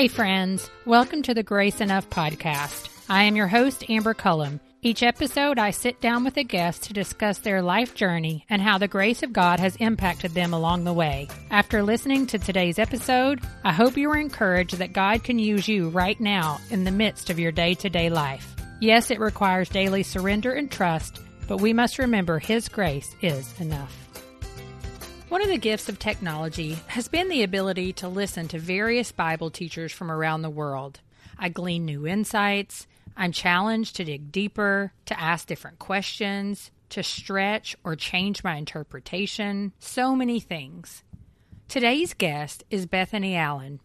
Hey, friends. Welcome to the Grace Enough podcast. I am your host, Amber Cullum. Each episode, I sit down with a guest to discuss their life journey and how the grace of God has impacted them along the way. After listening to today's episode, I hope you are encouraged that God can use you right now in the midst of your day to day life. Yes, it requires daily surrender and trust, but we must remember His grace is enough. One of the gifts of technology has been the ability to listen to various Bible teachers from around the world. I glean new insights. I'm challenged to dig deeper, to ask different questions, to stretch or change my interpretation. So many things. Today's guest is Bethany Allen.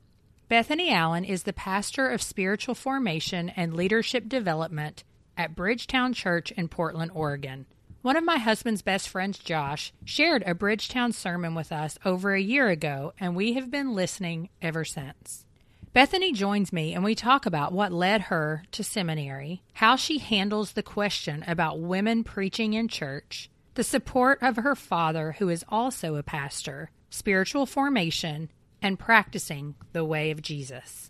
Bethany Allen is the pastor of spiritual formation and leadership development at Bridgetown Church in Portland, Oregon. One of my husband's best friends, Josh, shared a Bridgetown sermon with us over a year ago, and we have been listening ever since. Bethany joins me, and we talk about what led her to seminary, how she handles the question about women preaching in church, the support of her father, who is also a pastor, spiritual formation, and practicing the way of Jesus.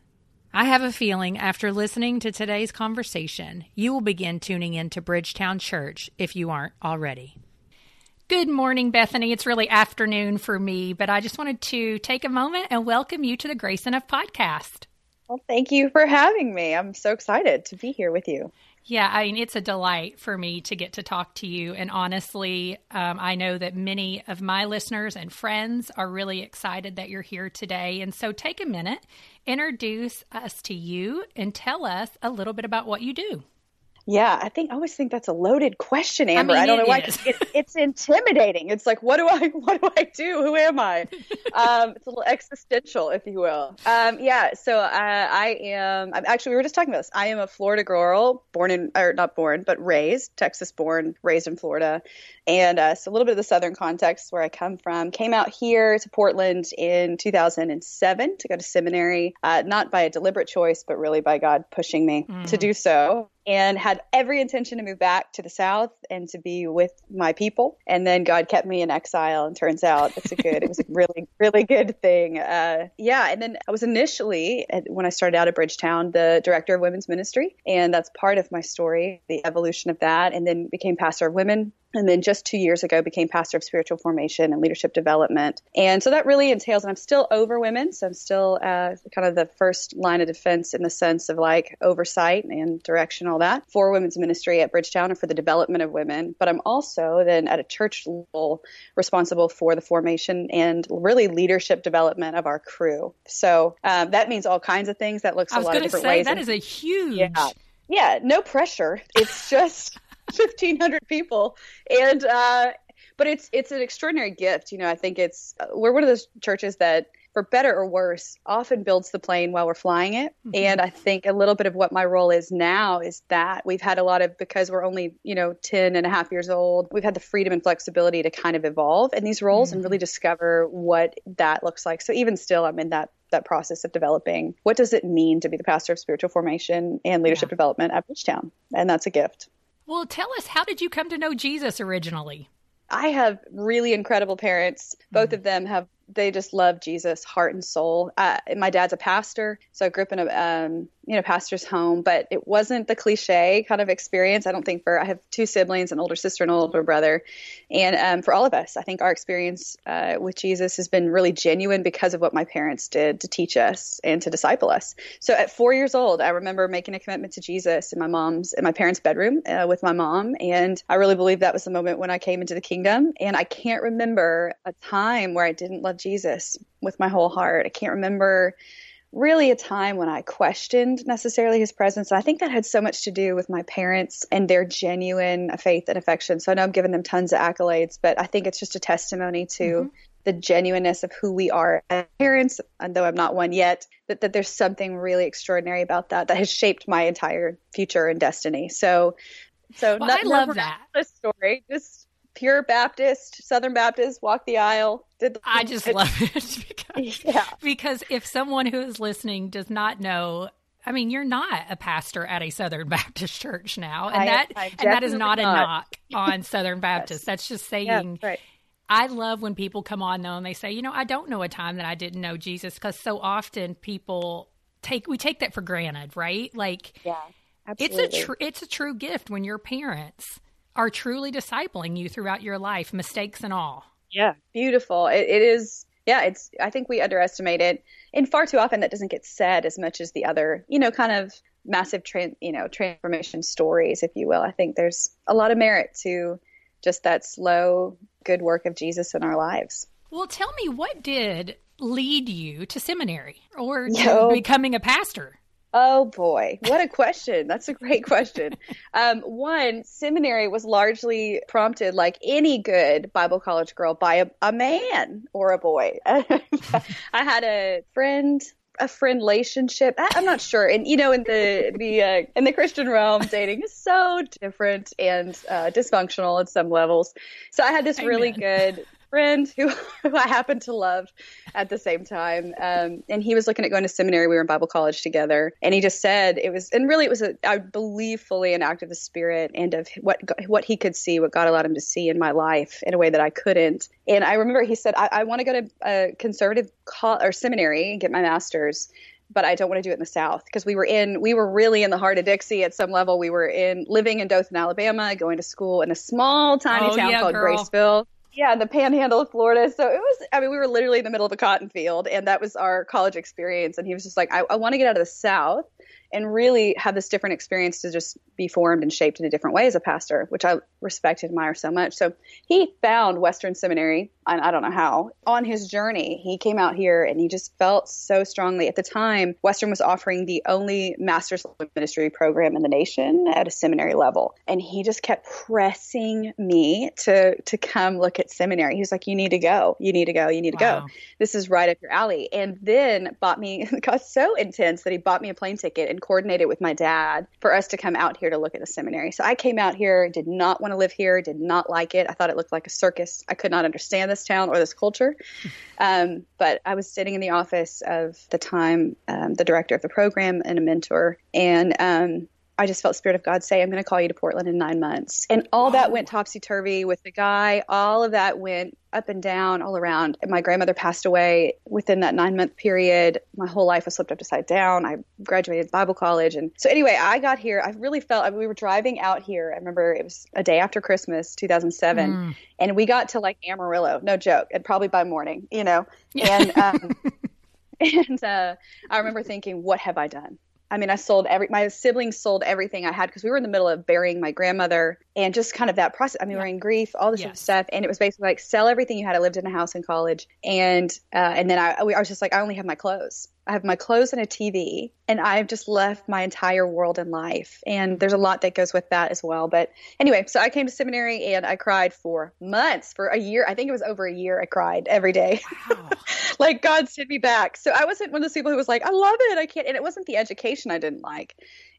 I have a feeling after listening to today's conversation, you will begin tuning into Bridgetown Church if you aren't already. Good morning, Bethany. It's really afternoon for me, but I just wanted to take a moment and welcome you to the Grace Enough podcast. Well, thank you for having me. I'm so excited to be here with you. Yeah, I mean, it's a delight for me to get to talk to you. And honestly, um, I know that many of my listeners and friends are really excited that you're here today. And so take a minute, introduce us to you, and tell us a little bit about what you do. Yeah, I think I always think that's a loaded question, Amber. I, mean, I don't know why it, it's intimidating. It's like, what do I, what do I do? Who am I? um, it's a little existential, if you will. Um, yeah. So uh, I am. I'm actually we were just talking about this. I am a Florida girl, born in or not born, but raised Texas born, raised in Florida, and uh, so a little bit of the southern context where I come from. Came out here to Portland in 2007 to go to seminary, uh, not by a deliberate choice, but really by God pushing me mm. to do so and had every intention to move back to the South and to be with my people. And then God kept me in exile, and turns out it's a good, it was a really, really good thing. Uh, yeah. And then I was initially, when I started out at Bridgetown, the director of women's ministry. And that's part of my story, the evolution of that. And then became pastor of women and then just two years ago became pastor of spiritual formation and leadership development. And so that really entails and i'm still over women so i'm still uh, kind of the first line of defense in the sense of like oversight and direction all that for women's ministry at bridgetown and for the development of women. But i'm also then at a church level responsible for the formation and really leadership development of our crew. So um, that means all kinds of things. That looks a lot of different say, ways that is a huge yeah. Yeah no pressure. It's just 1500 people. And uh but it's it's an extraordinary gift. You know i think it's we're one of those churches that for better or worse often builds the plane while we're flying it. Mm-hmm. and i think a little bit of what my role is now is that we've had a lot of because we're only you know 10 and a half years old we've had the freedom and flexibility to kind of evolve in these roles mm-hmm. and really discover what that looks like. So even still i'm in that that process of developing. What does it mean to be the pastor of spiritual formation and leadership yeah. development at bridgetown? And that's a gift well, tell us, how did you come to know Jesus originally? I have really incredible parents. Both mm-hmm. of them have they just love Jesus, heart and soul. Uh, my dad's a pastor, so I grew up in a um, you know pastor's home, but it wasn't the cliche kind of experience. I don't think for I have two siblings, an older sister and an older brother, and um, for all of us, I think our experience uh, with Jesus has been really genuine because of what my parents did to teach us and to disciple us. So at four years old, I remember making a commitment to Jesus in my mom's in my parents' bedroom uh, with my mom, and I really believe that was the moment when I came into the kingdom. And I can't remember a time where I didn't love Jesus with my whole heart. I can't remember really a time when I questioned necessarily his presence. I think that had so much to do with my parents and their genuine faith and affection. So I know I'm giving them tons of accolades, but I think it's just a testimony to mm-hmm. the genuineness of who we are as parents, and though I'm not one yet, that, that there's something really extraordinary about that that has shaped my entire future and destiny. So, so well, I love that. The story, just pure Baptist, Southern Baptist, walk the aisle. Did the- I just love it because, yeah. because if someone who is listening does not know I mean, you're not a pastor at a Southern Baptist church now, and I, that I and that is not, not, a knock on Southern Baptists. yes. That's just saying. Yes, right. I love when people come on though and they say, you know, I don't know a time that I didn't know Jesus because so often people take we take that for granted, right? Like, yeah, absolutely. it's a tr- it's a true gift when your parents are truly discipling you throughout your life, mistakes and all. Yeah, beautiful. it, it is. Yeah, it's. I think we underestimate it, and far too often that doesn't get said as much as the other, you know, kind of massive, tran- you know, transformation stories, if you will. I think there's a lot of merit to just that slow, good work of Jesus in our lives. Well, tell me, what did lead you to seminary or to Yo. becoming a pastor? Oh boy, what a question. That's a great question. Um, one, seminary was largely prompted, like any good Bible college girl, by a, a man or a boy. I had a friend a friend relationship. I, am not sure. And you know, in the the uh, in the Christian realm, dating is so different and uh, dysfunctional at some levels. So I had this Amen. really good friend who, who I happened to love at the same time. Um, and he was looking at going to seminary. We were in Bible college together. And he just said it was, and really it was, a, I believe, fully an act of the Spirit and of what, what he could see, what God allowed him to see in my life in a way that I couldn't. And I remember he said, I, I want to go to a conservative co- or seminary and get my master's but I don't want to do it in the South because we were in, we were really in the heart of Dixie at some level. We were in living in Dothan, Alabama, going to school in a small, tiny oh, town yeah, called girl. Graceville yeah, in the panhandle of Florida. So it was, I mean, we were literally in the middle of a cotton field, and that was our college experience. And he was just like, I, I want to get out of the South and really have this different experience to just be formed and shaped in a different way as a pastor, which I respect and admire so much. So he found Western Seminary, and I don't know how, on his journey. He came out here and he just felt so strongly. At the time, Western was offering the only master's ministry program in the nation at a seminary level. And he just kept pressing me to to come look at seminary. He was like, You need to go. You need to go. You need to wow. go. This is right up your alley. And then bought me got so intense that he bought me a plane ticket and coordinated with my dad for us to come out here to look at the seminary. So I came out here, did not want to live here, did not like it. I thought it looked like a circus. I could not understand this town or this culture. Um, but I was sitting in the office of the time, um, the director of the program and a mentor. And um, I just felt Spirit of God say, I'm going to call you to Portland in nine months. And all that went topsy turvy with the guy. All of that went up and down all around. And my grandmother passed away within that nine month period. My whole life was flipped upside down. I graduated Bible college. And so, anyway, I got here. I really felt we were driving out here. I remember it was a day after Christmas, 2007. Mm. And we got to like Amarillo, no joke, and probably by morning, you know. And, um, and uh, I remember thinking, what have I done? I mean, I sold every, my siblings sold everything I had because we were in the middle of burying my grandmother and just kind of that process. I mean, yeah. we're in grief, all this yes. stuff. And it was basically like, sell everything you had. I lived in a house in college. And, uh, and then I, I was just like, I only have my clothes. I have my clothes and a TV, and I've just left my entire world in life. And there's a lot that goes with that as well. But anyway, so I came to seminary and I cried for months, for a year. I think it was over a year. I cried every day. Wow. like God sent me back. So I wasn't one of those people who was like, I love it. I can't. And it wasn't the education I didn't like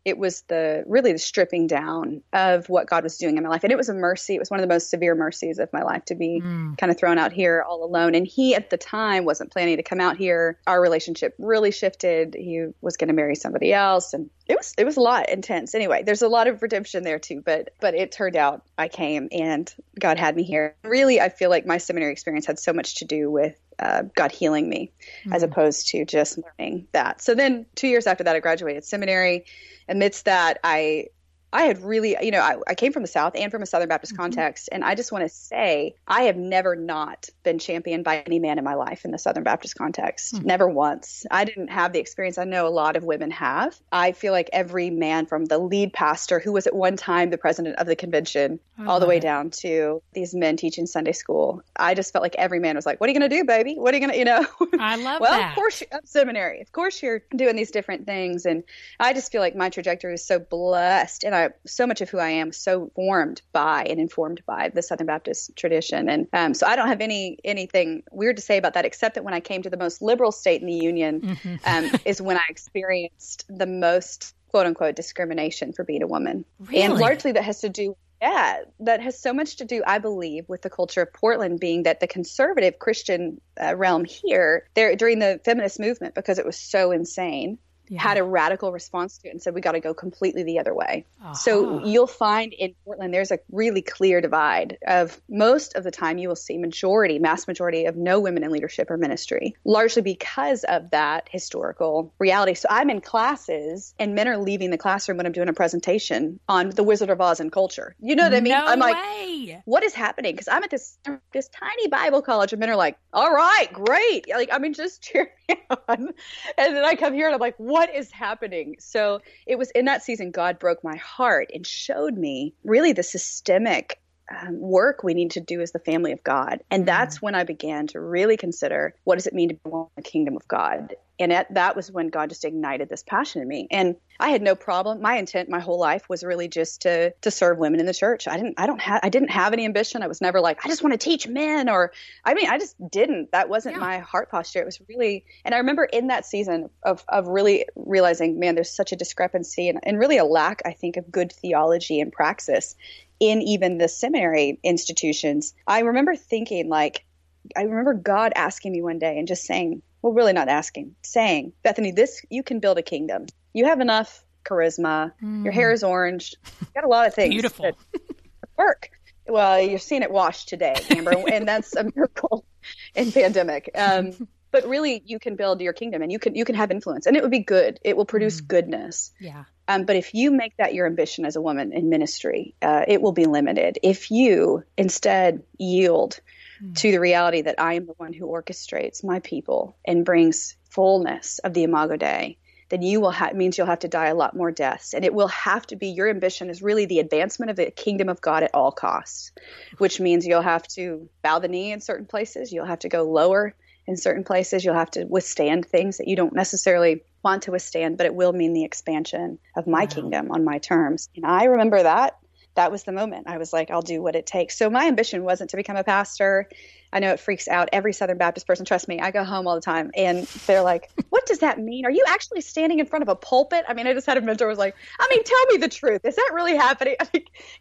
it was the really the stripping down of what God was doing in my life. And it was a mercy. It was one of the most severe mercies of my life to be mm. kind of thrown out here all alone. And he at the time wasn't planning to come out here. Our relationship really shifted. He was going to marry somebody else and it was it was a lot intense. Anyway, there's a lot of redemption there too, but but it turned out I came and God had me here. Really, I feel like my seminary experience had so much to do with uh, God healing me mm. as opposed to just learning that. So then 2 years after that I graduated seminary amidst that, I I had really, you know, I, I, came from the South and from a Southern Baptist mm-hmm. context. And I just want to say, I have never not been championed by any man in my life in the Southern Baptist context. Mm-hmm. Never once. I didn't have the experience I know a lot of women have. I feel like every man from the lead pastor, who was at one time the president of the convention, all the way down to these men teaching Sunday school, I just felt like every man was like, What are you going to do, baby? What are you going to, you know? I love well, that. of course, you're at seminary. Of course, you're doing these different things. And I just feel like my trajectory is so blessed. And I so much of who I am is so formed by and informed by the Southern Baptist tradition, and um, so I don't have any anything weird to say about that, except that when I came to the most liberal state in the union, mm-hmm. um, is when I experienced the most quote unquote discrimination for being a woman, really? and largely that has to do yeah, that has so much to do, I believe, with the culture of Portland being that the conservative Christian uh, realm here, there during the feminist movement, because it was so insane, yeah. had a radical response to it and said we got to go completely the other way. Uh-huh. So you'll find in Portland there's a really clear divide of most of the time you will see majority, mass majority of no women in leadership or ministry, largely because of that historical reality. So I'm in classes and men are leaving the classroom when I'm doing a presentation on the Wizard of Oz and culture. You know what I mean? No I'm like, way. what is happening? Because I'm at this this tiny Bible college and men are like, all right, great. Like I mean, just cheer me on. And then I come here and I'm like, what what is happening? So it was in that season, God broke my heart and showed me really the systemic um, work we need to do as the family of God. And mm-hmm. that's when I began to really consider what does it mean to belong in the kingdom of God and it, that was when God just ignited this passion in me. And I had no problem. My intent, my whole life, was really just to to serve women in the church. I didn't, I don't have, I didn't have any ambition. I was never like, I just want to teach men, or I mean, I just didn't. That wasn't yeah. my heart posture. It was really, and I remember in that season of of really realizing, man, there's such a discrepancy and, and really a lack, I think, of good theology and praxis in even the seminary institutions. I remember thinking like. I remember God asking me one day and just saying, well, really not asking, saying, Bethany, this, you can build a kingdom. You have enough charisma. Mm. Your hair is orange. You got a lot of things. Beautiful. work. Well, you're seeing it washed today, Amber, and that's a miracle in pandemic. Um, but really, you can build your kingdom, and you can you can have influence, and it would be good. It will produce mm. goodness. Yeah. Um, but if you make that your ambition as a woman in ministry, uh, it will be limited. If you instead yield Hmm. to the reality that I am the one who orchestrates my people and brings fullness of the Imago Dei, then you will have means you'll have to die a lot more deaths, and it will have to be your ambition is really the advancement of the kingdom of God at all costs, which means you'll have to bow the knee in certain places, you'll have to go lower in certain places, you'll have to withstand things that you don't necessarily want to withstand, but it will mean the expansion of my wow. kingdom on my terms. And I remember that that was the moment. I was like, I'll do what it takes. So my ambition wasn't to become a pastor. I know it freaks out every Southern Baptist person. Trust me, I go home all the time and they're like, What does that mean? Are you actually standing in front of a pulpit? I mean, I just had a mentor was like, I mean, tell me the truth. Is that really happening?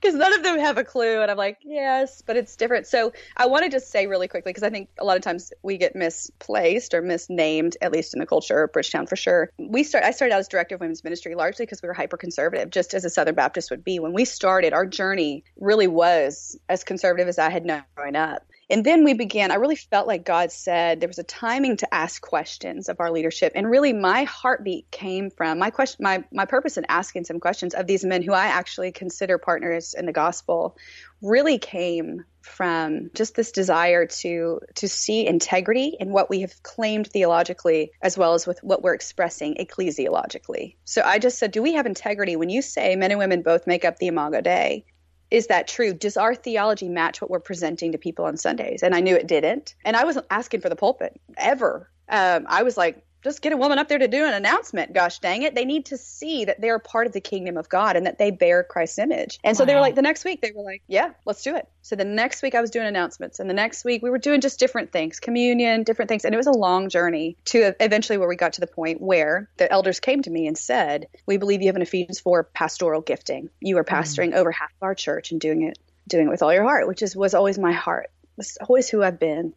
Because none of them have a clue. And I'm like, Yes, but it's different. So I want to just say really quickly, because I think a lot of times we get misplaced or misnamed, at least in the culture, of Bridgetown for sure. We start I started out as director of women's ministry largely because we were hyper conservative, just as a Southern Baptist would be. When we started, our journey really was as conservative as I had known growing up. And then we began, I really felt like God said there was a timing to ask questions of our leadership. And really my heartbeat came from my question my my purpose in asking some questions of these men who I actually consider partners in the gospel really came from just this desire to to see integrity in what we have claimed theologically as well as with what we're expressing ecclesiologically. So I just said, do we have integrity when you say men and women both make up the imago dei? Is that true? Does our theology match what we're presenting to people on Sundays? And I knew it didn't. And I wasn't asking for the pulpit ever. Um, I was like, just get a woman up there to do an announcement. Gosh dang it. They need to see that they're part of the kingdom of God and that they bear Christ's image. And so wow. they were like, the next week, they were like, yeah, let's do it. So the next week, I was doing announcements. And the next week, we were doing just different things, communion, different things. And it was a long journey to eventually where we got to the point where the elders came to me and said, We believe you have an Ephesians 4 pastoral gifting. You are mm. pastoring mm over half of our church and doing it doing it with all your heart, which is was always my heart. It's always who I've been.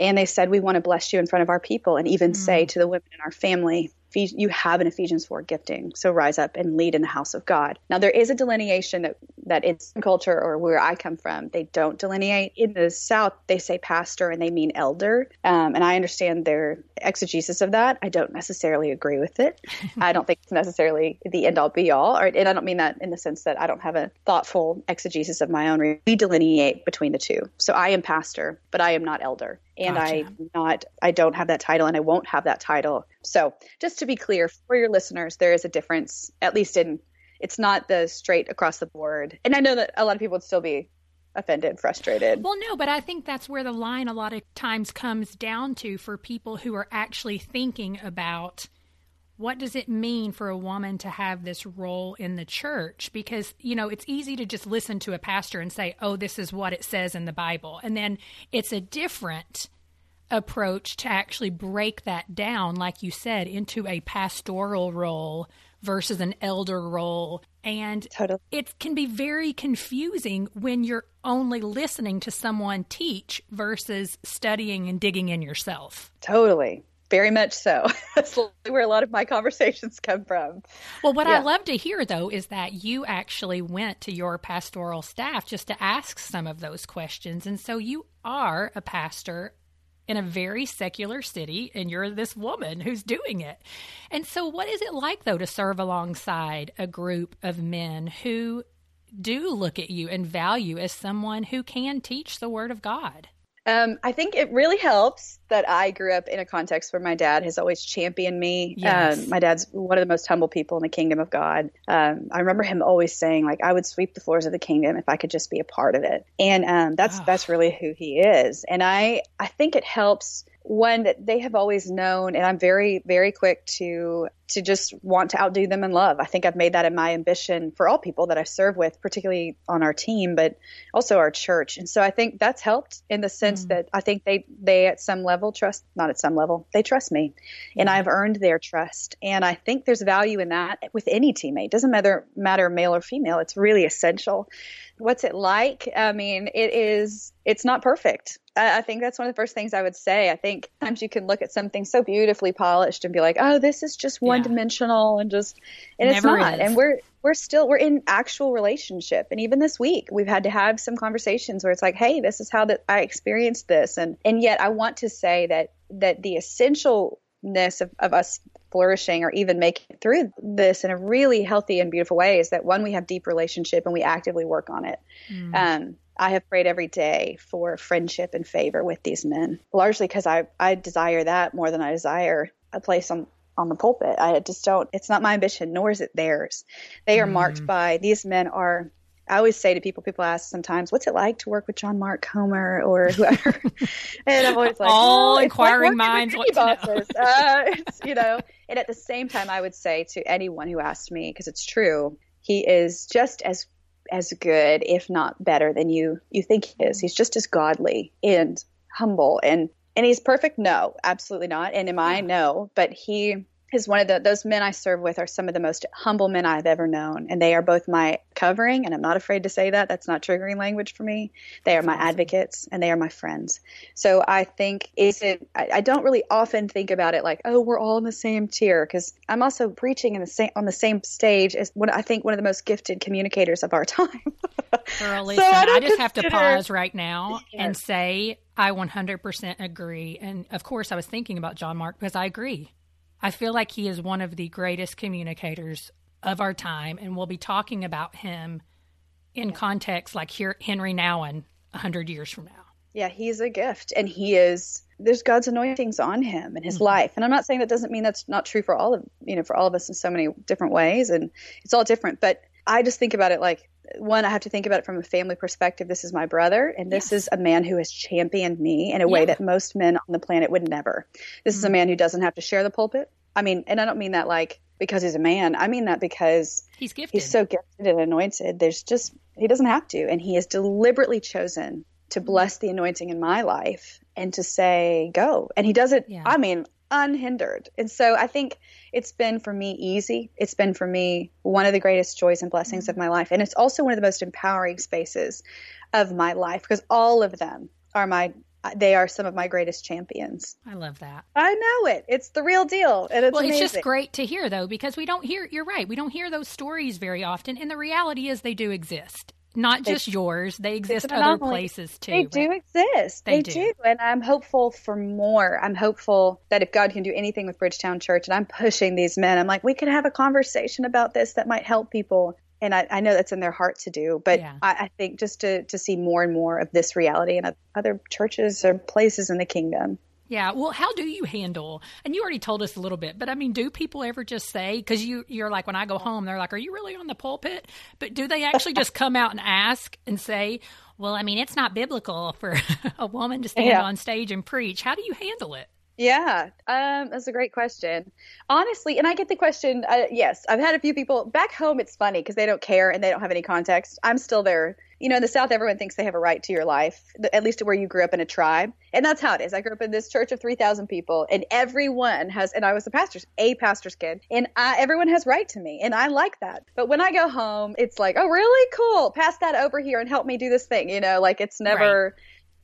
And they said, We want to bless you in front of our people and even mm. say to the women in our family, you have an Ephesians 4 gifting, so rise up and lead in the house of God. Now, there is a delineation that, that in culture or where I come from, they don't delineate. In the South, they say pastor and they mean elder. Um, and I understand their exegesis of that. I don't necessarily agree with it. I don't think it's necessarily the end all be all. Or, and I don't mean that in the sense that I don't have a thoughtful exegesis of my own. We delineate between the two. So I am pastor, but I am not elder and gotcha. I'm not I don't have that title and I won't have that title. So, just to be clear for your listeners, there is a difference at least in it's not the straight across the board. And I know that a lot of people would still be offended, frustrated. Well, no, but I think that's where the line a lot of times comes down to for people who are actually thinking about what does it mean for a woman to have this role in the church? Because, you know, it's easy to just listen to a pastor and say, oh, this is what it says in the Bible. And then it's a different approach to actually break that down, like you said, into a pastoral role versus an elder role. And totally. it can be very confusing when you're only listening to someone teach versus studying and digging in yourself. Totally. Very much so. That's where a lot of my conversations come from. Well, what yeah. I love to hear, though, is that you actually went to your pastoral staff just to ask some of those questions. And so you are a pastor in a very secular city and you're this woman who's doing it. And so, what is it like, though, to serve alongside a group of men who do look at you and value as someone who can teach the Word of God? Um, I think it really helps that I grew up in a context where my dad has always championed me. Yes. Um, my dad's one of the most humble people in the kingdom of God. Um, I remember him always saying, like, I would sweep the floors of the kingdom if I could just be a part of it. And um, that's oh. that's really who he is. And I I think it helps one that they have always known and i'm very very quick to to just want to outdo them in love. I think i've made that in my ambition for all people that i serve with particularly on our team but also our church. And so i think that's helped in the sense mm. that i think they they at some level trust not at some level they trust me. And i've earned their trust. And i think there's value in that with any teammate. It doesn't matter matter male or female. It's really essential. What's it like? I mean it is it's not perfect. I think that's one of the first things I would say. I think sometimes you can look at something so beautifully polished and be like, "Oh, this is just one dimensional," and just and Never it's not. Is. And we're we're still we're in actual relationship. And even this week, we've had to have some conversations where it's like, "Hey, this is how that I experienced this," and and yet I want to say that that the essentialness of, of us flourishing or even making it through this in a really healthy and beautiful way is that one we have deep relationship and we actively work on it mm. um, I have prayed every day for friendship and favor with these men, largely because I, I desire that more than I desire a place on, on the pulpit. I just don't, it's not my ambition, nor is it theirs. They are mm. marked by, these men are, I always say to people, people ask sometimes, what's it like to work with John Mark Comer or whoever? and I'm always like, all well, inquiring like minds want to know. uh, it's, you know, and at the same time, I would say to anyone who asked me, because it's true, he is just as as good, if not better, than you you think he is. He's just as godly and humble and and he's perfect. No, absolutely not. And am I? No, but he is one of the those men I serve with are some of the most humble men I've ever known, and they are both my covering. And I'm not afraid to say that. That's not triggering language for me. They are my advocates, and they are my friends. So I think is it. I, I don't really often think about it like, oh, we're all in the same tier, because I'm also preaching in the same on the same stage as what I think one of the most gifted communicators of our time. Girl, listen, so I, I, just have to pause right now yes. and say I 100% agree. And of course, I was thinking about John Mark because I agree. I feel like he is one of the greatest communicators of our time, and we'll be talking about him in context like here, Henri Nouwen a hundred years from now. Yeah, he's a gift, and he is. There's God's anointings on him and his mm-hmm. life, and I'm not saying that doesn't mean that's not true for all of you know for all of us in so many different ways, and it's all different. But I just think about it like one, I have to think about it from a family perspective. This is my brother, and this yes. is a man who has championed me in a yeah. way that most men on the planet would never. This mm-hmm. is a mm-hmm. man who doesn't have to share the pulpit. I mean, and I don't mean that like because he's a man. I mean that because he's gifted. He's so gifted and anointed. There's just he doesn't have to, and he has deliberately chosen to bless the anointing in my life and to say go. And he does it. Yeah. I mean, unhindered. And so I think it's been for me easy. It's been for me one of the greatest joys and blessings mm-hmm. of my life. And it's also one of the most empowering spaces of my life because all of them are my they are some of my greatest champions. I love that. I know it. It's the real deal. And it's well, amazing. it's just great to hear though, because we don't hear, you're right. We don't hear those stories very often. And the reality is they do exist. Not just yours. They exist other places too. They do exist. They, they do. do. And I'm hopeful for more. I'm hopeful that if God can do anything with Bridgetown Church, and I'm pushing these men, I'm like, we could have a conversation about this that might help people and I, I, know that's in their heart to do, but yeah. I, I, think just to, to see more and more of this reality in other churches or places in the kingdom. Yeah. Well, how do you handle? And you already told us a little bit, but I mean, do people ever just say because you you're like when I go home, they're like, "Are you really on the pulpit?" But do they actually just come out and ask and say, "Well, I mean, it's not biblical for a woman to stand yeah. on stage and preach." How do you handle it? Yeah, um, that's a great question. Honestly, and I get the question. Uh, yes, I've had a few people back home. It's funny because they don't care and they don't have any context. I'm still there. You know, in the South, everyone thinks they have a right to your life, at least to where you grew up in a tribe, and that's how it is. I grew up in this church of 3,000 people, and everyone has. And I was a pastor's, a pastor's kid, and I, everyone has right to me, and I like that. But when I go home, it's like, oh, really cool. Pass that over here and help me do this thing. You know, like it's never. Right.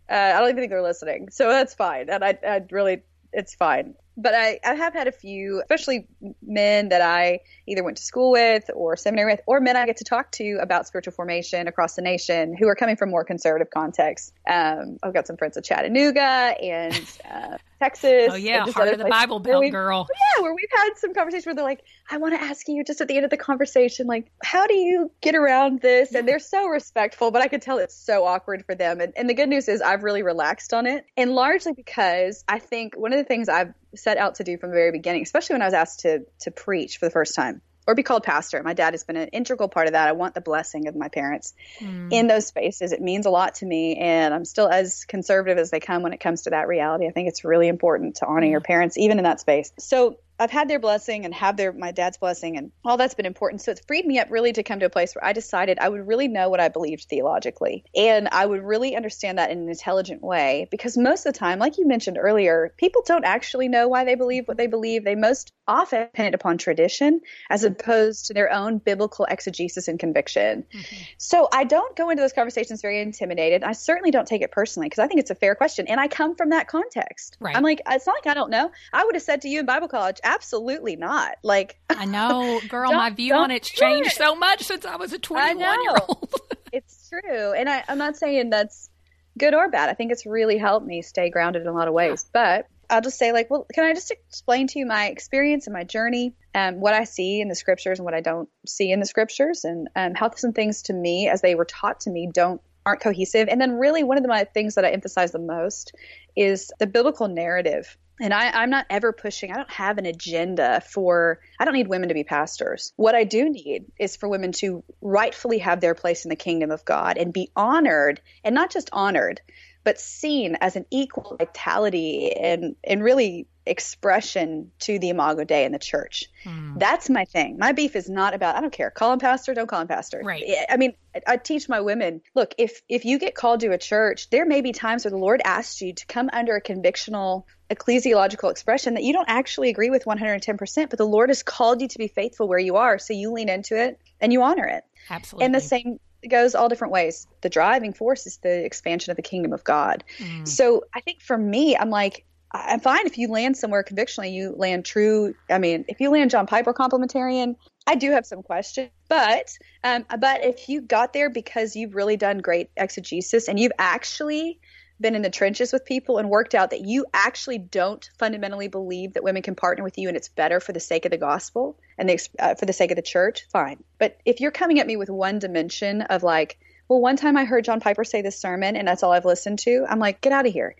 Uh, I don't even think they're listening, so that's fine. And I, I really it's fine. But I, I have had a few, especially men that I either went to school with or seminary with, or men I get to talk to about spiritual formation across the nation who are coming from more conservative contexts. Um, I've got some friends in Chattanooga and uh, Texas. Oh yeah, heart of the Bible Belt girl. Yeah, where we've had some conversation where they're like, I want to ask you just at the end of the conversation, like, how do you get around this? And they're so respectful, but I could tell it's so awkward for them. And, and the good news is I've really relaxed on it, and largely because I think one of the things I've set out to do from the very beginning, especially when I was asked to to preach for the first time or be called pastor. My dad has been an integral part of that. I want the blessing of my parents mm. in those spaces. It means a lot to me, and I'm still as conservative as they come when it comes to that reality. I think it's really important to honor your parents, even in that space. So I've had their blessing and have their my dad's blessing and all that's been important. So it's freed me up really to come to a place where I decided I would really know what I believed theologically. And I would really understand that in an intelligent way because most of the time, like you mentioned earlier, people don't actually know why they believe what they believe. They most often depend upon tradition as opposed to their own biblical exegesis and conviction. Mm-hmm. So I don't go into those conversations very intimidated. I certainly don't take it personally because I think it's a fair question. And I come from that context. Right. I'm like, it's not like I don't know. I would have said to you in Bible college, absolutely not. Like I know, girl, my view on it's changed it. so much since I was a 21 year old. it's true, and I, I'm not saying that's good or bad. I think it's really helped me stay grounded in a lot of ways. But I'll just say, like, well, can I just explain to you my experience and my journey, and what I see in the scriptures and what I don't see in the scriptures, and um, how some things to me, as they were taught to me, don't aren't cohesive. And then, really, one of the my things that I emphasize the most is the biblical narrative and I, am not ever pushing, I don't have an agenda for, I don't need women to be pastors. What I do need is for women to rightfully have their place in the kingdom of God and be honored, and not just honored, but seen as an equal vitality and, and really expression to the Imago Dei in the church. Mm. That's my thing. My beef is not about I don't care. Call him pastor, don't call him pastor. Right. I mean, I teach my women, look, if if you get called to a church, there may be times where the Lord asks you to come under a convictional ecclesiological expression that you don't actually agree with 110%, but the Lord has called you to be faithful where you are, so you lean into it and you honor it. Absolutely. And the same goes all different ways. The driving force is the expansion of the kingdom of God. Mm. So I think for me, I'm like, I'm fine if you land somewhere convictionally, you land true. I mean, if you land John Piper complementarian, I do have some questions, but um, but if you got there because you've really done great exegesis and you've actually been in the trenches with people and worked out that you actually don't fundamentally believe that women can partner with you and it's better for the sake of the gospel and the, uh, for the sake of the church, fine. But if you're coming at me with one dimension of like, well, one time I heard John Piper say this sermon, and that's all I've listened to. I'm like, get out of here,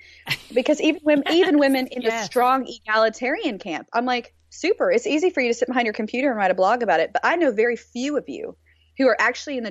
because even women, even women in yes. the strong egalitarian camp, I'm like, super. It's easy for you to sit behind your computer and write a blog about it, but I know very few of you who are actually in the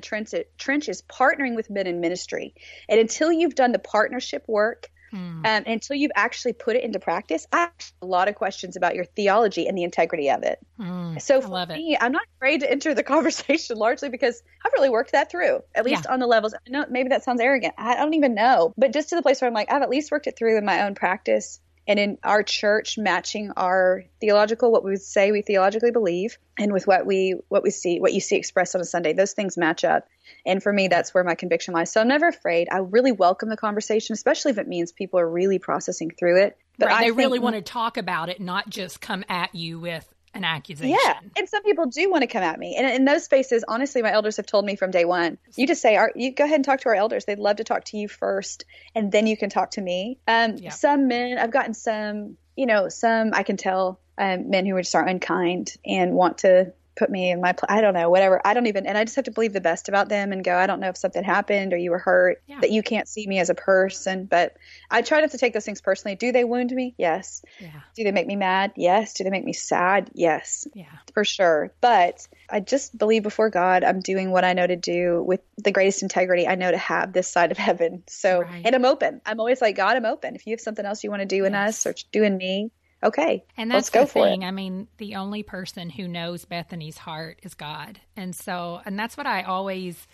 trenches partnering with men in ministry. And until you've done the partnership work Hmm. Um, until you've actually put it into practice, I have a lot of questions about your theology and the integrity of it. Hmm. So for me, it. I'm not afraid to enter the conversation largely because I've really worked that through, at least yeah. on the levels. I know maybe that sounds arrogant. I don't even know, but just to the place where I'm like, I've at least worked it through in my own practice and in our church matching our theological what we would say we theologically believe and with what we what we see what you see expressed on a sunday those things match up. And for me that's where my conviction lies. So i'm never afraid. I really welcome the conversation especially if it means people are really processing through it. But right, they really want to talk about it not just come at you with an accusation. Yeah, and some people do want to come at me, and in those spaces, honestly, my elders have told me from day one, you just say, "You go ahead and talk to our elders. They'd love to talk to you first, and then you can talk to me." Um, yeah. Some men, I've gotten some, you know, some I can tell um, men who are just are unkind and want to put me in my place. I don't know, whatever. I don't even, and I just have to believe the best about them and go, I don't know if something happened or you were hurt, yeah. that you can't see me as a person. But I try not to take those things personally. Do they wound me? Yes. Yeah. Do they make me mad? Yes. Do they make me sad? Yes. Yeah. For sure. But I just believe before God, I'm doing what I know to do with the greatest integrity I know to have this side of heaven. So, right. and I'm open. I'm always like, God, I'm open. If you have something else you want to do yes. in us or do in me, okay. And that's the for thing. It. I mean, the only person who knows Bethany's heart is God. And so, and that's what I always,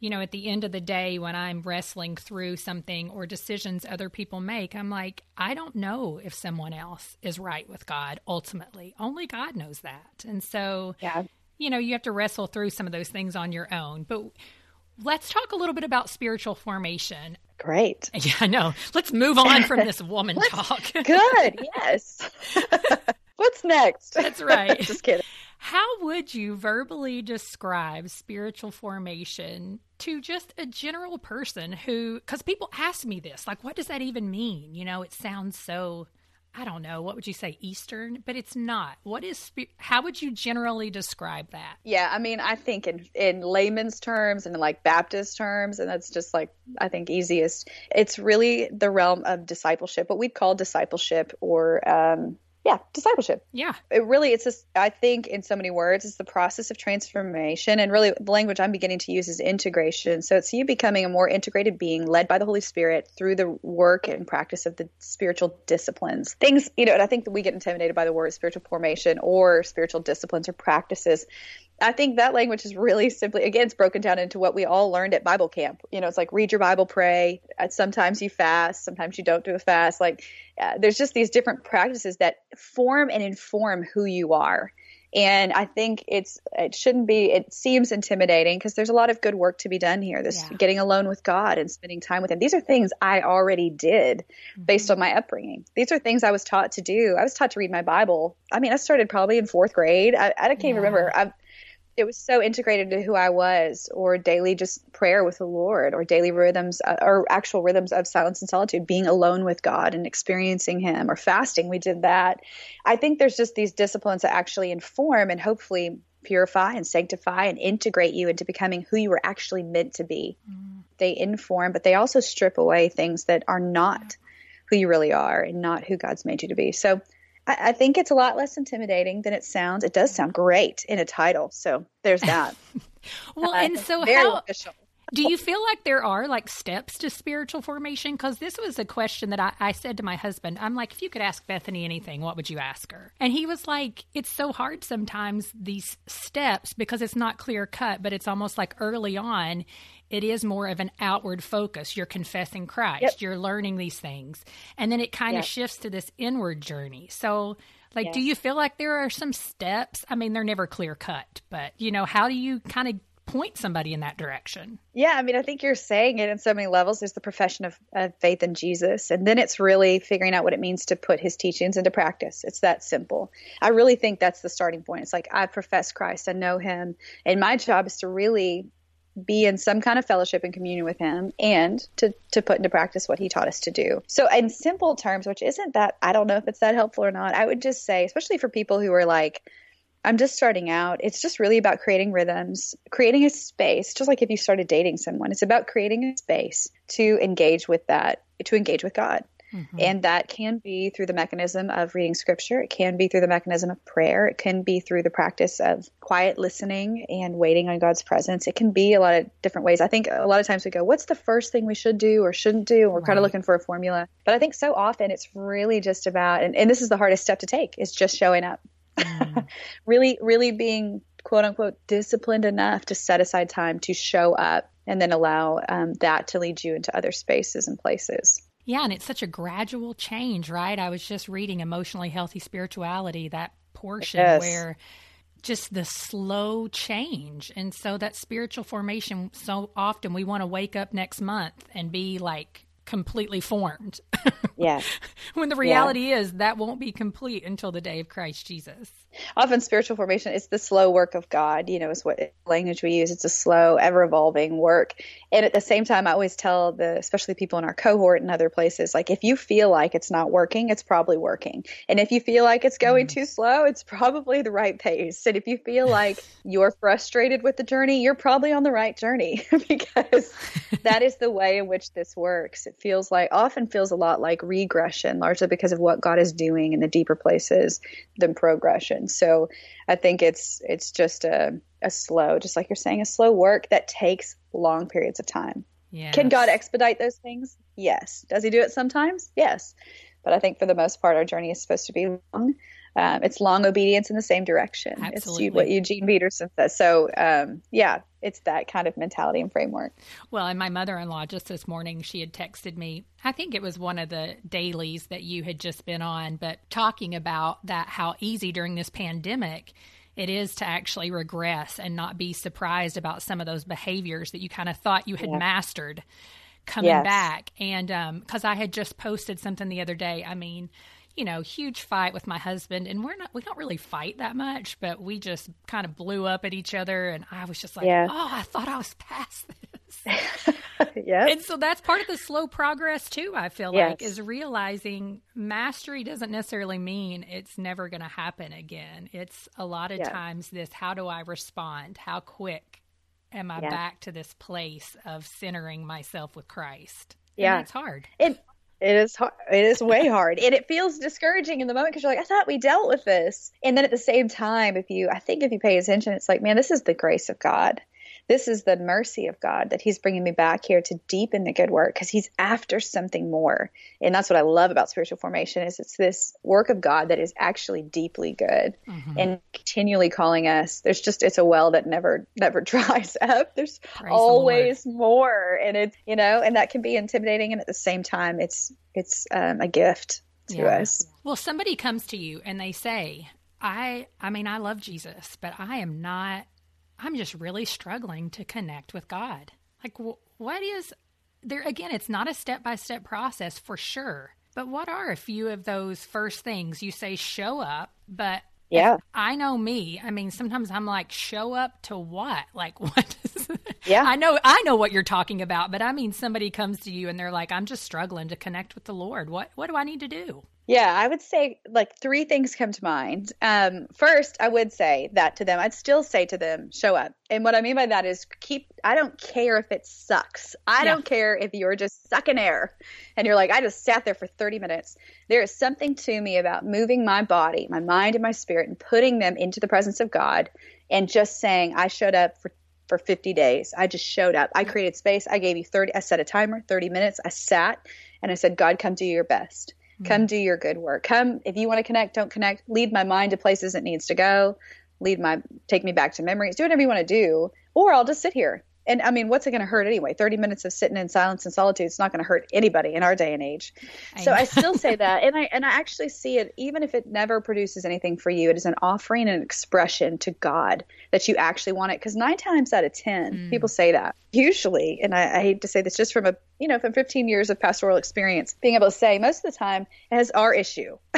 you know, at the end of the day, when I'm wrestling through something or decisions other people make, I'm like, I don't know if someone else is right with God ultimately. Only God knows that. And so, yeah. you know, you have to wrestle through some of those things on your own. But let's talk a little bit about spiritual formation. Great. Yeah, I know. Let's move on from this woman talk. Good. Yes. What's next? That's right. Just kidding. How would you verbally describe spiritual formation to just a general person who, because people ask me this, like, what does that even mean? You know, it sounds so I don't know, what would you say, Eastern? But it's not. What is, how would you generally describe that? Yeah, I mean, I think in, in layman's terms and like Baptist terms, and that's just like, I think easiest, it's really the realm of discipleship, what we'd call discipleship or, um, yeah, discipleship. Yeah. It really, it's just, I think in so many words, it's the process of transformation. And really, the language I'm beginning to use is integration. So it's you becoming a more integrated being led by the Holy Spirit through the work and practice of the spiritual disciplines. Things, you know, and I think that we get intimidated by the word spiritual formation or spiritual disciplines or practices. I think that language is really simply, again, it's broken down into what we all learned at Bible camp. You know, it's like read your Bible, pray. Sometimes you fast, sometimes you don't do a fast. Like, uh, there's just these different practices that form and inform who you are. And I think it's it shouldn't be. It seems intimidating because there's a lot of good work to be done here. This yeah. getting alone with God and spending time with Him. These are things I already did mm-hmm. based on my upbringing. These are things I was taught to do. I was taught to read my Bible. I mean, I started probably in fourth grade. I, I can't yeah. even remember. I've, it was so integrated to who I was, or daily just prayer with the Lord, or daily rhythms, uh, or actual rhythms of silence and solitude, being alone with God and experiencing Him, or fasting. We did that. I think there's just these disciplines that actually inform and hopefully purify and sanctify and integrate you into becoming who you were actually meant to be. Mm. They inform, but they also strip away things that are not who you really are and not who God's made you to be. So I, I think it's a lot less intimidating than it sounds. It does sound great in a title, so there's that. well, uh, and so how official. Do you feel like there are like steps to spiritual formation? Because this was a question that I, I, said to my husband. I'm like, if you could ask Bethany anything, what would you ask her? And he was like, it's so hard sometimes, these steps, because it's not clear cut, but it's almost like early on, it is more of an outward focus. You're confessing Christ, yep. you're learning these things. And then it kind yep. of shifts to this inward journey. So, like, yes. do you feel like there are some steps? I mean, they're never clear cut, but, you know, how do you kind of point somebody in that direction? Yeah, I mean, I think you're saying it in so many levels. There's the profession of, of, faith in Jesus, and then it's really figuring out what it means to put his teachings into practice. It's that simple. I really think that's the starting point. It's like, I profess Christ, I know him, and my job is to really be in some kind of fellowship and communion with him and to, to put into practice what he taught us to do. So, in simple terms, which isn't that, I don't know if it's that helpful or not, I would just say, especially for people who are like, I'm just starting out, it's just really about creating rhythms, creating a space, just like if you started dating someone, it's about creating a space to engage with that, to engage with God. Mm-hmm. And that can be through the mechanism of reading scripture. It can be through the mechanism of prayer. It can be through the practice of quiet listening and waiting on God's presence. It can be a lot of different ways. I think a lot of times we go, what's the first thing we should do or shouldn't do? And we're right. kind of looking for a formula. But I think so often it's really just about, and, and this is the hardest step to take, is just showing up. Mm. really, really being quote unquote disciplined enough to set aside time to show up and then allow um, that to lead you into other spaces and places. Yeah, and it's such a gradual change, right? I was just reading Emotionally Healthy Spirituality, that portion yes. where just the slow change. And so that spiritual formation, so often we want to wake up next month and be like completely formed. Yeah. when the reality yeah. is that won't be complete until the day of Christ Jesus. Often spiritual formation is the slow work of God, you know, is what language we use. It's a slow, ever evolving work. And at the same time, I always tell the, especially people in our cohort and other places, like if you feel like it's not working, it's probably working. And if you feel like it's going mm. too slow, it's probably the right pace. And if you feel like you're frustrated with the journey, you're probably on the right journey because that is the way in which this works. Feels like, often feels a lot like regression, largely because of what God is doing in the deeper places than progression. So I think it's it's just a, a slow, just like you're saying, a slow work that takes long periods of time. Yes. Can God expedite those things? Yes. Does he do it sometimes? Yes. But I think for the most part, our journey is supposed to be long. Um, it's long obedience in the same direction. Absolutely. It's what Eugene Peterson says. So, um, yeah, it's that kind of mentality and framework. Well, and my mother in law just this morning, she had texted me. I think it was one of the dailies that you had just been on, but talking about that how easy during this pandemic it is to actually regress and not be surprised about some of those behaviors that you kind of thought you had yeah. mastered coming yes. back. And because um, I had just posted something the other day, I mean, you know, huge fight with my husband, and we're not, we don't really fight that much, but we just kind of blew up at each other. And I was just like, yeah. oh, I thought I was past this. yeah. And so that's part of the slow progress, too, I feel yes. like, is realizing mastery doesn't necessarily mean it's never going to happen again. It's a lot of yeah. times this how do I respond? How quick am I yeah. back to this place of centering myself with Christ? Yeah. And it's hard. It it is hard. It is way hard, and it feels discouraging in the moment because you're like, I thought we dealt with this, and then at the same time, if you, I think if you pay attention, it's like, man, this is the grace of God this is the mercy of God that He's bringing me back here to deepen the good work because He's after something more. And that's what I love about spiritual formation is it's this work of God that is actually deeply good mm-hmm. and continually calling us. There's just it's a well that never never dries up. There's Praise always the more, and it's you know, and that can be intimidating, and at the same time, it's it's um, a gift to yeah. us. Well, somebody comes to you and they say, I I mean I love Jesus, but I am not I'm just really struggling to connect with God. Like, what is there? Again, it's not a step by step process for sure. But what are a few of those first things? You say show up, but yeah, I know me. I mean, sometimes I'm like, show up to what? Like, what? Is, yeah, I know, I know what you're talking about, but I mean, somebody comes to you and they're like, I'm just struggling to connect with the Lord. What, what do I need to do? Yeah, I would say like three things come to mind. Um, first, I would say that to them. I'd still say to them, show up. And what I mean by that is keep, I don't care if it sucks. I yeah. don't care if you're just sucking air and you're like, I just sat there for 30 minutes. There is something to me about moving my body, my mind, and my spirit and putting them into the presence of God and just saying, I showed up for for 50 days. I just showed up. I created space. I gave you 30, I set a timer, 30 minutes. I sat and I said, God, come do your best. Mm-hmm. Come do your good work. Come if you want to connect, don't connect. Lead my mind to places it needs to go. Lead my take me back to memories. Do whatever you want to do, or I'll just sit here. And I mean, what's it going to hurt anyway? 30 minutes of sitting in silence and solitude is not going to hurt anybody in our day and age. I so know. I still say that. And I, and I actually see it, even if it never produces anything for you, it is an offering and an expression to God that you actually want it. Cause nine times out of 10, mm. people say that usually. And I, I hate to say this just from a, you know, from 15 years of pastoral experience, being able to say most of the time it has our issue.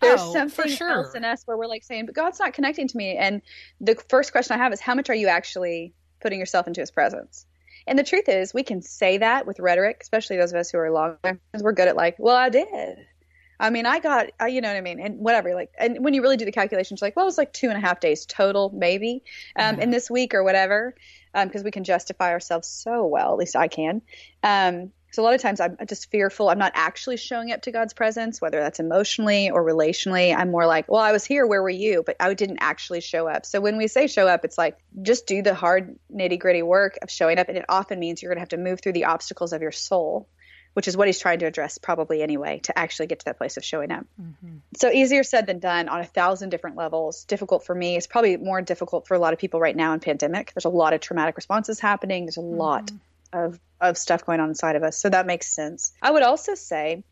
There's oh, something sure. else in us where we're like saying, but God's not connecting to me. And the first question I have is, how much are you actually putting yourself into his presence. And the truth is, we can say that with rhetoric, especially those of us who are long we're good at like, well, I did. I mean, I got, you know what I mean, and whatever. Like, and when you really do the calculations, you're like, well, it was like two and a half days total, maybe, um, in this week or whatever, because um, we can justify ourselves so well. At least I can. Um, so a lot of times I'm just fearful. I'm not actually showing up to God's presence, whether that's emotionally or relationally. I'm more like, well, I was here. Where were you? But I didn't actually show up. So when we say show up, it's like just do the hard nitty gritty work of showing up. And it often means you're going to have to move through the obstacles of your soul, which is what he's trying to address probably anyway, to actually get to that place of showing up. Mm-hmm. So easier said than done on a thousand different levels. Difficult for me. It's probably more difficult for a lot of people right now in pandemic. There's a lot of traumatic responses happening. There's a mm-hmm. lot of of stuff going on inside of us. So that makes sense. I would also say,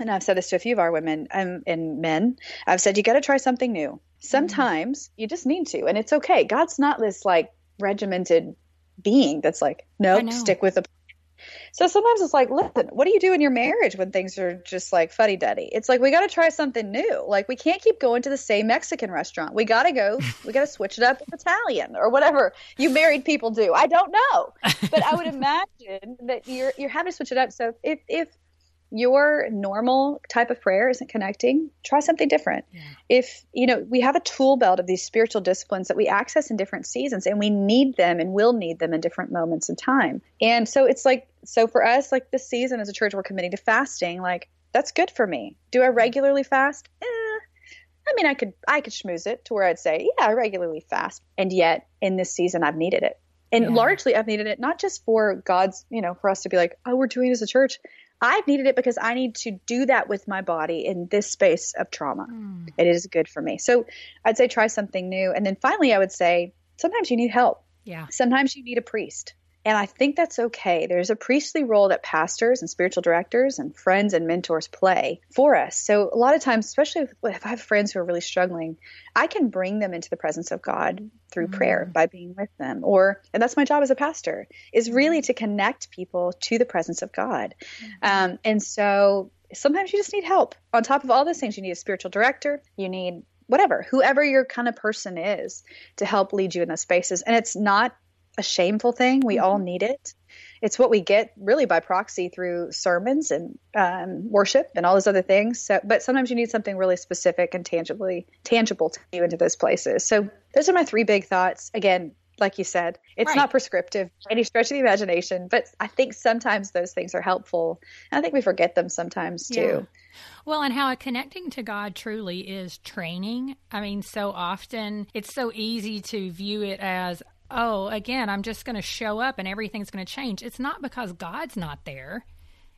and I've said this to a few of our women um, and men, I've said you got to try something new. Sometimes mm-hmm. you just need to, and it's okay. God's not this like regimented being that's like, nope, stick with the So sometimes it's like, listen, what do you do in your marriage when things are just like fuddy duddy? It's like we got to try something new. Like we can't keep going to the same Mexican restaurant. We got to go. We got to switch it up with Italian or whatever you married people do. I don't know, but I would imagine that you're you're having to switch it up. So if if your normal type of prayer isn't connecting, try something different. Yeah. If, you know, we have a tool belt of these spiritual disciplines that we access in different seasons and we need them and will need them in different moments in time. And so it's like, so for us, like this season as a church, we're committing to fasting. Like, that's good for me. Do I regularly fast? Eh, I mean, I could, I could schmooze it to where I'd say, yeah, I regularly fast. And yet in this season, I've needed it. And yeah. largely I've needed it not just for God's, you know, for us to be like, oh, we're doing as a church, I've needed it because I need to do that with my body in this space of trauma. Mm. It is good for me. So I'd say try something new. And then finally, I would say sometimes you need help. Yeah. Sometimes you need a priest. And I think that's okay. There's a priestly role that pastors and spiritual directors and friends and mentors play for us. So a lot of times, especially if, I have friends who are really struggling, I can bring them into the presence of God through mm-hmm. prayer by being with them. Or, and that's my job as a pastor, is really to connect people to the presence of God. Mm-hmm. Um, and so sometimes you just need help. On top of all those things, you need a spiritual director, you need whatever, whoever your kind of person is to help lead you in those spaces. And it's not a shameful thing. We mm-hmm. all need it. It's what we get really by proxy through sermons and um, worship and all those other things. So, but sometimes you need something really specific and tangibly tangible to you into those places. So those are my three big thoughts. Again, like you said, it's right. not prescriptive any stretch of the imagination, but I think sometimes those things are helpful. And I think we forget them sometimes too. Yeah. Well, and how connecting to God truly is training. I mean, so often it's so easy to view it as, oh, again, I'm just going to show up and everything's going to change. It's not because God's not there.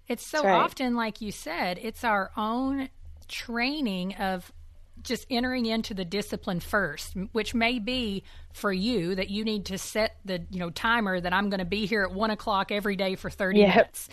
It's so right. often, like you said, it's our own training of just entering into the discipline first, which may be for you that you need to set the you know timer that I'm going to be here at one o'clock every day for 30 yep. minutes.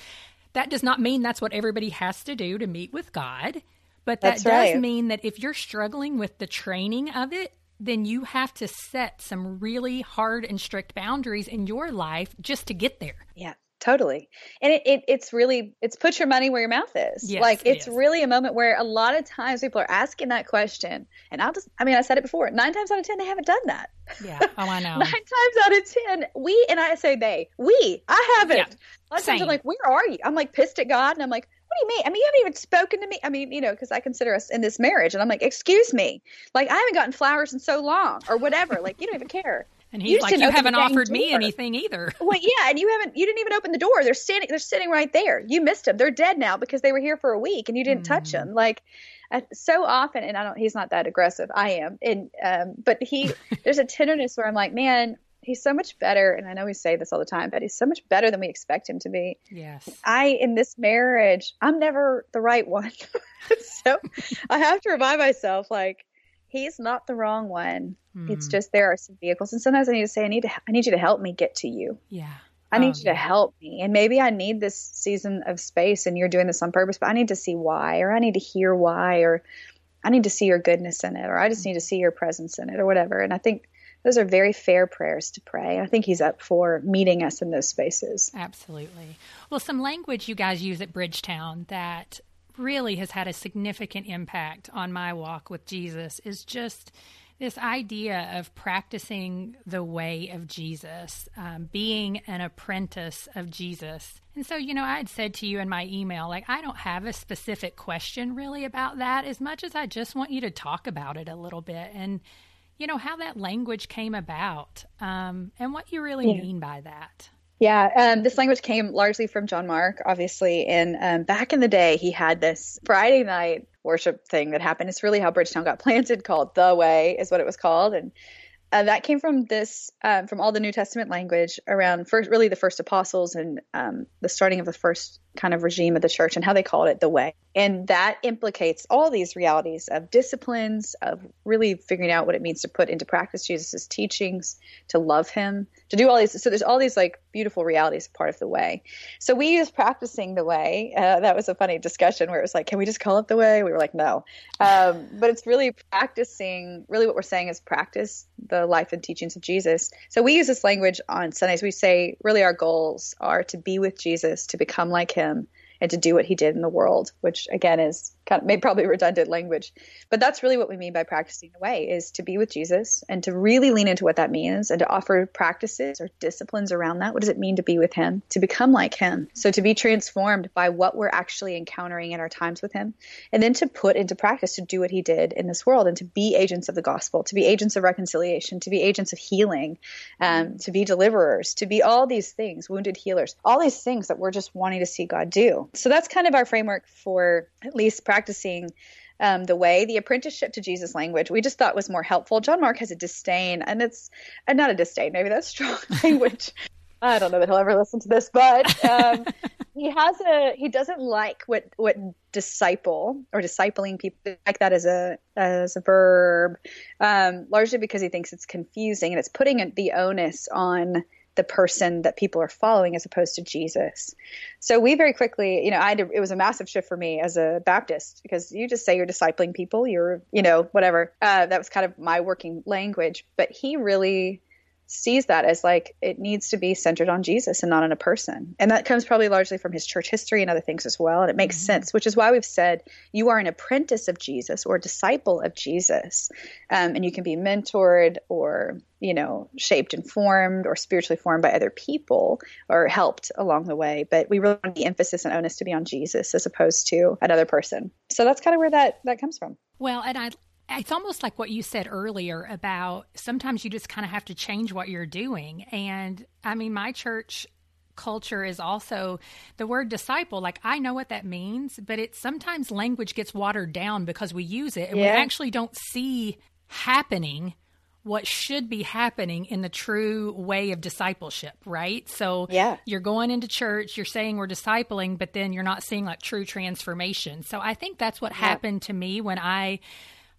That does not mean that's what everybody has to do to meet with God, but that that's does right. mean that if you're struggling with the training of it, then you have to set some really hard and strict boundaries in your life just to get there. Yeah totally. And it, it, it's really it's put your money where your mouth is. Yes, like it's really a moment where a lot of times people are asking that question and i'll just i mean i said it before nine times out of ten they haven't done that. Yeah oh i know. Nine times out of ten we and i say they we i haven't. Yeah. a lot of times i'm like where are you? I'm like pissed at god and i'm like do you mean? I mean, you haven't even spoken to me. I mean, you know, because I consider us in this marriage, and I'm like, excuse me, like I haven't gotten flowers in so long, or whatever. Like you don't even care. And he's you like, you haven't offered door. me anything either. Well, yeah, and you haven't, you didn't even open the door. They're standing, they're sitting right there. You missed them. They're dead now because they were here for a week and you didn't mm. touch them. Like so often, and I don't, he's not that aggressive. I am, and um, but he, there's a tenderness where I'm like, man, he's so much better and i know we say this all the time but he's so much better than we expect him to be. Yes. I in this marriage i'm never the right one. So i have to remind myself like he's not the wrong one. Mm. it's just there are some vehicles and sometimes i need to say i need to i need you to help me get to you. Yeah. I need oh, you to help me. And maybe I need this season of space and you're doing this on purpose, but I need to see why, or I need to hear why, or I need to see your goodness in it, or I just need to see your presence in it, or whatever. And I think those are very fair prayers to pray. I think he's up for meeting us in those spaces. Absolutely. Well, some language you guys use at Bridgetown that really has had a significant impact on my walk with Jesus is just this idea of practicing the way of Jesus, um, being an apprentice of Jesus. And so, you know, I had said to you in my email, like, I don't have a specific question really about that as much as I just want you to talk about it a little bit. And, you know, how that language came about um, and what you really yeah. mean by that. Yeah, um, this language came largely from John Mark, obviously. And um, back in the day, he had this Friday night worship thing that happened. It's really how Bridgetown got planted, called The Way, is what it was called. And uh, that came from this, um, from all the New Testament language around first, really the first apostles and um, the starting of the first kind of regime of the church and how they called it the way. And that implicates all these realities of disciplines, of really figuring out what it means to put into practice Jesus' teachings, to love him, to do all these. So there's all these like beautiful realities part of the way. So we use practicing the way. Uh, that was a funny discussion where it was like, can we just call it the way? We were like, no. Um, but it's really practicing, really what we're saying is practice the life and teachings of Jesus. So we use this language on Sundays. We say really our goals are to be with Jesus, to become like him, and to do what he did in the world, which again is kind of maybe probably redundant language. But that's really what we mean by practicing the way is to be with Jesus and to really lean into what that means and to offer practices or disciplines around that. What does it mean to be with him? To become like him. So to be transformed by what we're actually encountering in our times with him. And then to put into practice to do what he did in this world and to be agents of the gospel, to be agents of reconciliation, to be agents of healing, um, to be deliverers, to be all these things, wounded healers, all these things that we're just wanting to see God do. So that's kind of our framework for at least practicing um, the way the apprenticeship to Jesus language we just thought was more helpful. John Mark has a disdain, and it's and not a disdain, maybe that's strong language. I don't know that he'll ever listen to this, but um, he has a he doesn't like what what disciple or discipling people like that as a as a verb, um, largely because he thinks it's confusing and it's putting the onus on the person that people are following as opposed to Jesus. So we very quickly, you know, I it was a massive shift for me as a Baptist because you just say you're discipling people, you're, you know, whatever. Uh, that was kind of my working language. But he really sees that as like it needs to be centered on Jesus and not on a person. And that comes probably largely from his church history and other things as well. And it makes mm-hmm. sense, which is why we've said you are an apprentice of Jesus or disciple of Jesus. Um, and you can be mentored or, you know, shaped and formed or spiritually formed by other people or helped along the way. But we really want the emphasis and onus to be on Jesus as opposed to another person. So that's kind of where that, that comes from. Well, and I it's almost like what you said earlier about sometimes you just kind of have to change what you're doing. And I mean, my church culture is also the word disciple like i know what that means but it sometimes language gets watered down because we use it and yeah. we actually don't see happening what should be happening in the true way of discipleship, right? So yeah. you're going into church, you're saying we're discipling, but then you're not seeing like true transformation. So I think that's what yeah. happened to me when I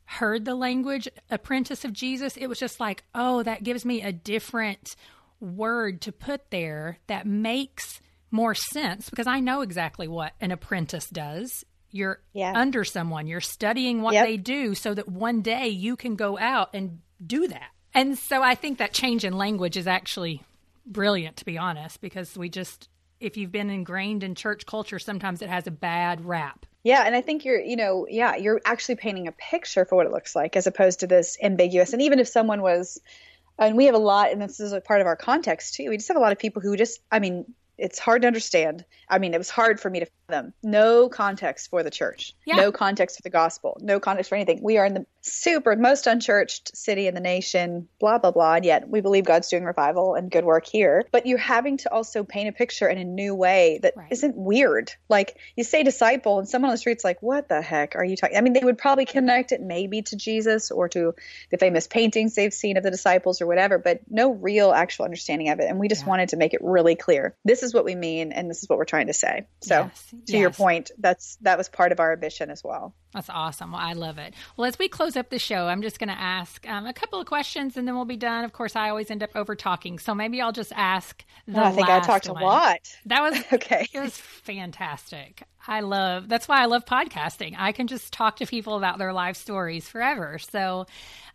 heard the language apprentice of Jesus, it was just like, oh, that gives me a different word to put there that makes more sense because I know exactly what an apprentice does. You're yeah. under someone, you're studying what yep. they do so that one day you can go out and do that. And so I think that change in language is actually brilliant, to be honest, because we just, if you've been ingrained in church culture, sometimes it has a bad rap. Yeah, and I think you're, you know, yeah, you're actually painting a picture for what it looks like as opposed to this ambiguous. And even if someone was, and we have a lot, and this is a part of our context too, we just have a lot of people who just, I mean, it's hard to understand. I mean, it was hard for me to them. No context for the church. Yeah. No context for the gospel. No context for anything. We are in the super most unchurched city in the nation, blah, blah, blah. And yet we believe God's doing revival and good work here. But you're having to also paint a picture in a new way that right. not weird. Like you say disciple and someone on the street's like, what the heck are you talking? I mean, they would probably connect it maybe to Jesus or to the famous paintings they've seen of the disciples or whatever, but no real actual understanding of it. And we just yeah. wanted to make it really clear. This is what we mean and this is what we're trying to say. So yes to yes. your point, that's that was part of our ambition as well. That's awesome. Well, I love it. Well, as we close up the show, I'm just going to ask um, a couple of questions, and then we'll be done. Of course, I always end up over talking, so maybe I'll just ask. The I think I talked one. a lot. That was okay. It was fantastic. I love. That's why I love podcasting. I can just talk to people about their life stories forever. So,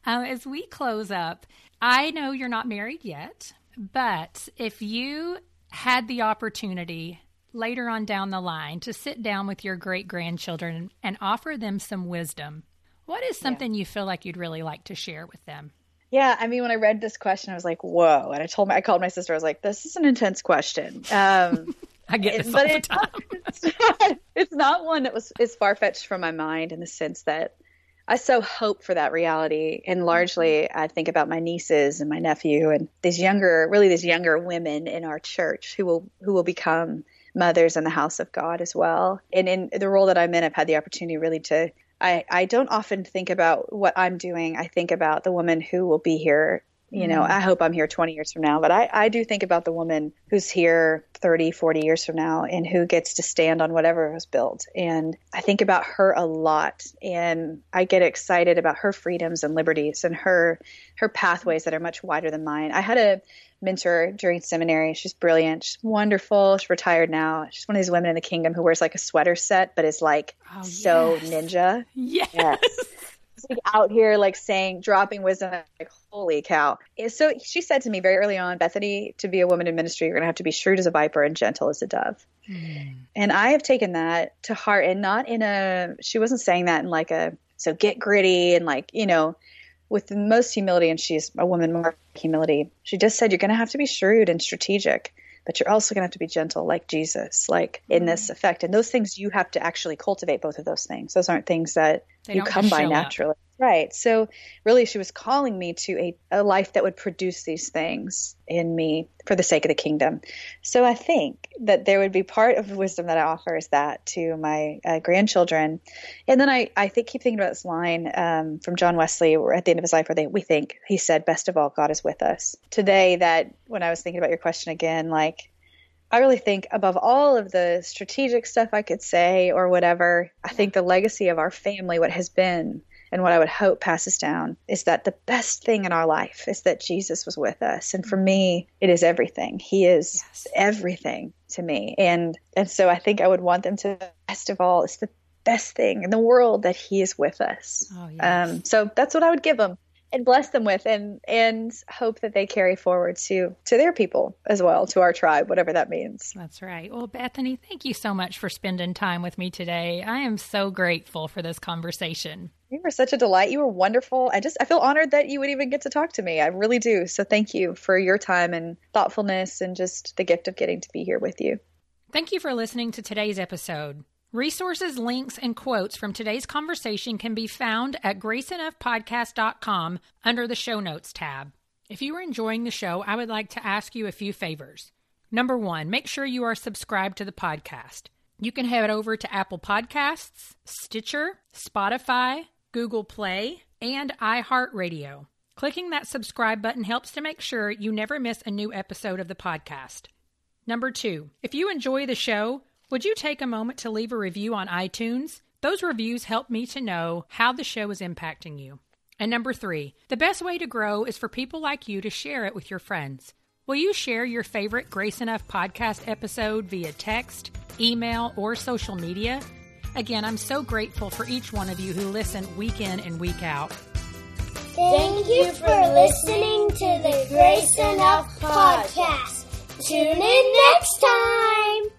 um, as we close up, I know you're not married yet, but if you had the opportunity later on down the line to sit down with your great grandchildren and offer them some wisdom, what is something yeah. you feel like you'd really like to share with them? Yeah, I mean, when I read this question, I was like, "Whoa!" And I told my, I called my sister. I was like, "This is an intense question." Um, I get this but all the time. It's not, it's not one that was is far fetched from my mind in the sense that I so hope for that reality. And mm-hmm. largely, I think about my nieces and my nephew and these younger, really these younger women in our church who will who will become mothers in the house of God as well. And in the role that I'm in, I've had the opportunity really to. I, I don't often think about what I'm doing. I think about the woman who will be here You know, mm-hmm. I hope I'm here 20 years from now, but I, I do think about the woman who's here 30, 40 years from now and who gets to stand on whatever was built. And I think about her a lot and I get excited about her freedoms and liberties and her her pathways that are much wider than mine. I had a mentor during seminary. She's brilliant. She's wonderful. She's retired now. She's one of these women in the kingdom who wears like a sweater set, but is like oh, so yes. ninja. Yes. yes. Like out here, like saying, dropping wisdom, like, holy cow. So she said to me very early on, Bethany, to be a woman in ministry, you're going to have to be shrewd as a viper and gentle as a dove. Mm. And I have taken that to heart and not in a, she wasn't saying that in like a, so get gritty and like, you know, with the most humility, and she's a woman more humility. She just said, You're going to have to be shrewd and strategic, but you're also going to have to be gentle, like Jesus, like in this mm. effect. And those things you have to actually cultivate both of those things. Those aren't things that they you come by naturally. Up. Right. So really, she was calling me to a, a life that would produce these things in me for the sake of the kingdom. So I think that there would be part of wisdom that I offer is that to my uh, grandchildren. And then I, I think keep thinking about this line um, from John Wesley at the end of his life where they, we think, he said, best of all, God is with us. Today, that when I was thinking about your question again, like, I really think above all of the strategic stuff I could say or whatever, I think the legacy of our family, what has been and what I would hope passes down is that the best thing in our life is that Jesus was with us. And for me, it is everything. He is yes. everything to me. And and so I think I would want them to best of all, it's the best thing in the world that he is with us. Oh, yes. um, so that's what I would give them and bless them with and and hope that they carry forward to to their people as well to our tribe whatever that means that's right well bethany thank you so much for spending time with me today i am so grateful for this conversation you were such a delight you were wonderful i just i feel honored that you would even get to talk to me i really do so thank you for your time and thoughtfulness and just the gift of getting to be here with you thank you for listening to today's episode Resources, links, and quotes from today's conversation can be found at graceenoughpodcast.com under the Show Notes tab. If you are enjoying the show, I would like to ask you a few favors. Number one, make sure you are subscribed to the podcast. You can head over to Apple Podcasts, Stitcher, Spotify, Google Play, and iHeartRadio. Clicking that subscribe button helps to make sure you never miss a new episode of the podcast. Number two, if you enjoy the show, would you take a moment to leave a review on iTunes? Those reviews help me to know how the show is impacting you. And number three, the best way to grow is for people like you to share it with your friends. Will you share your favorite Grace Enough podcast episode via text, email, or social media? Again, I'm so grateful for each one of you who listen week in and week out. Thank you for listening to the Grace Enough podcast. Tune in next time.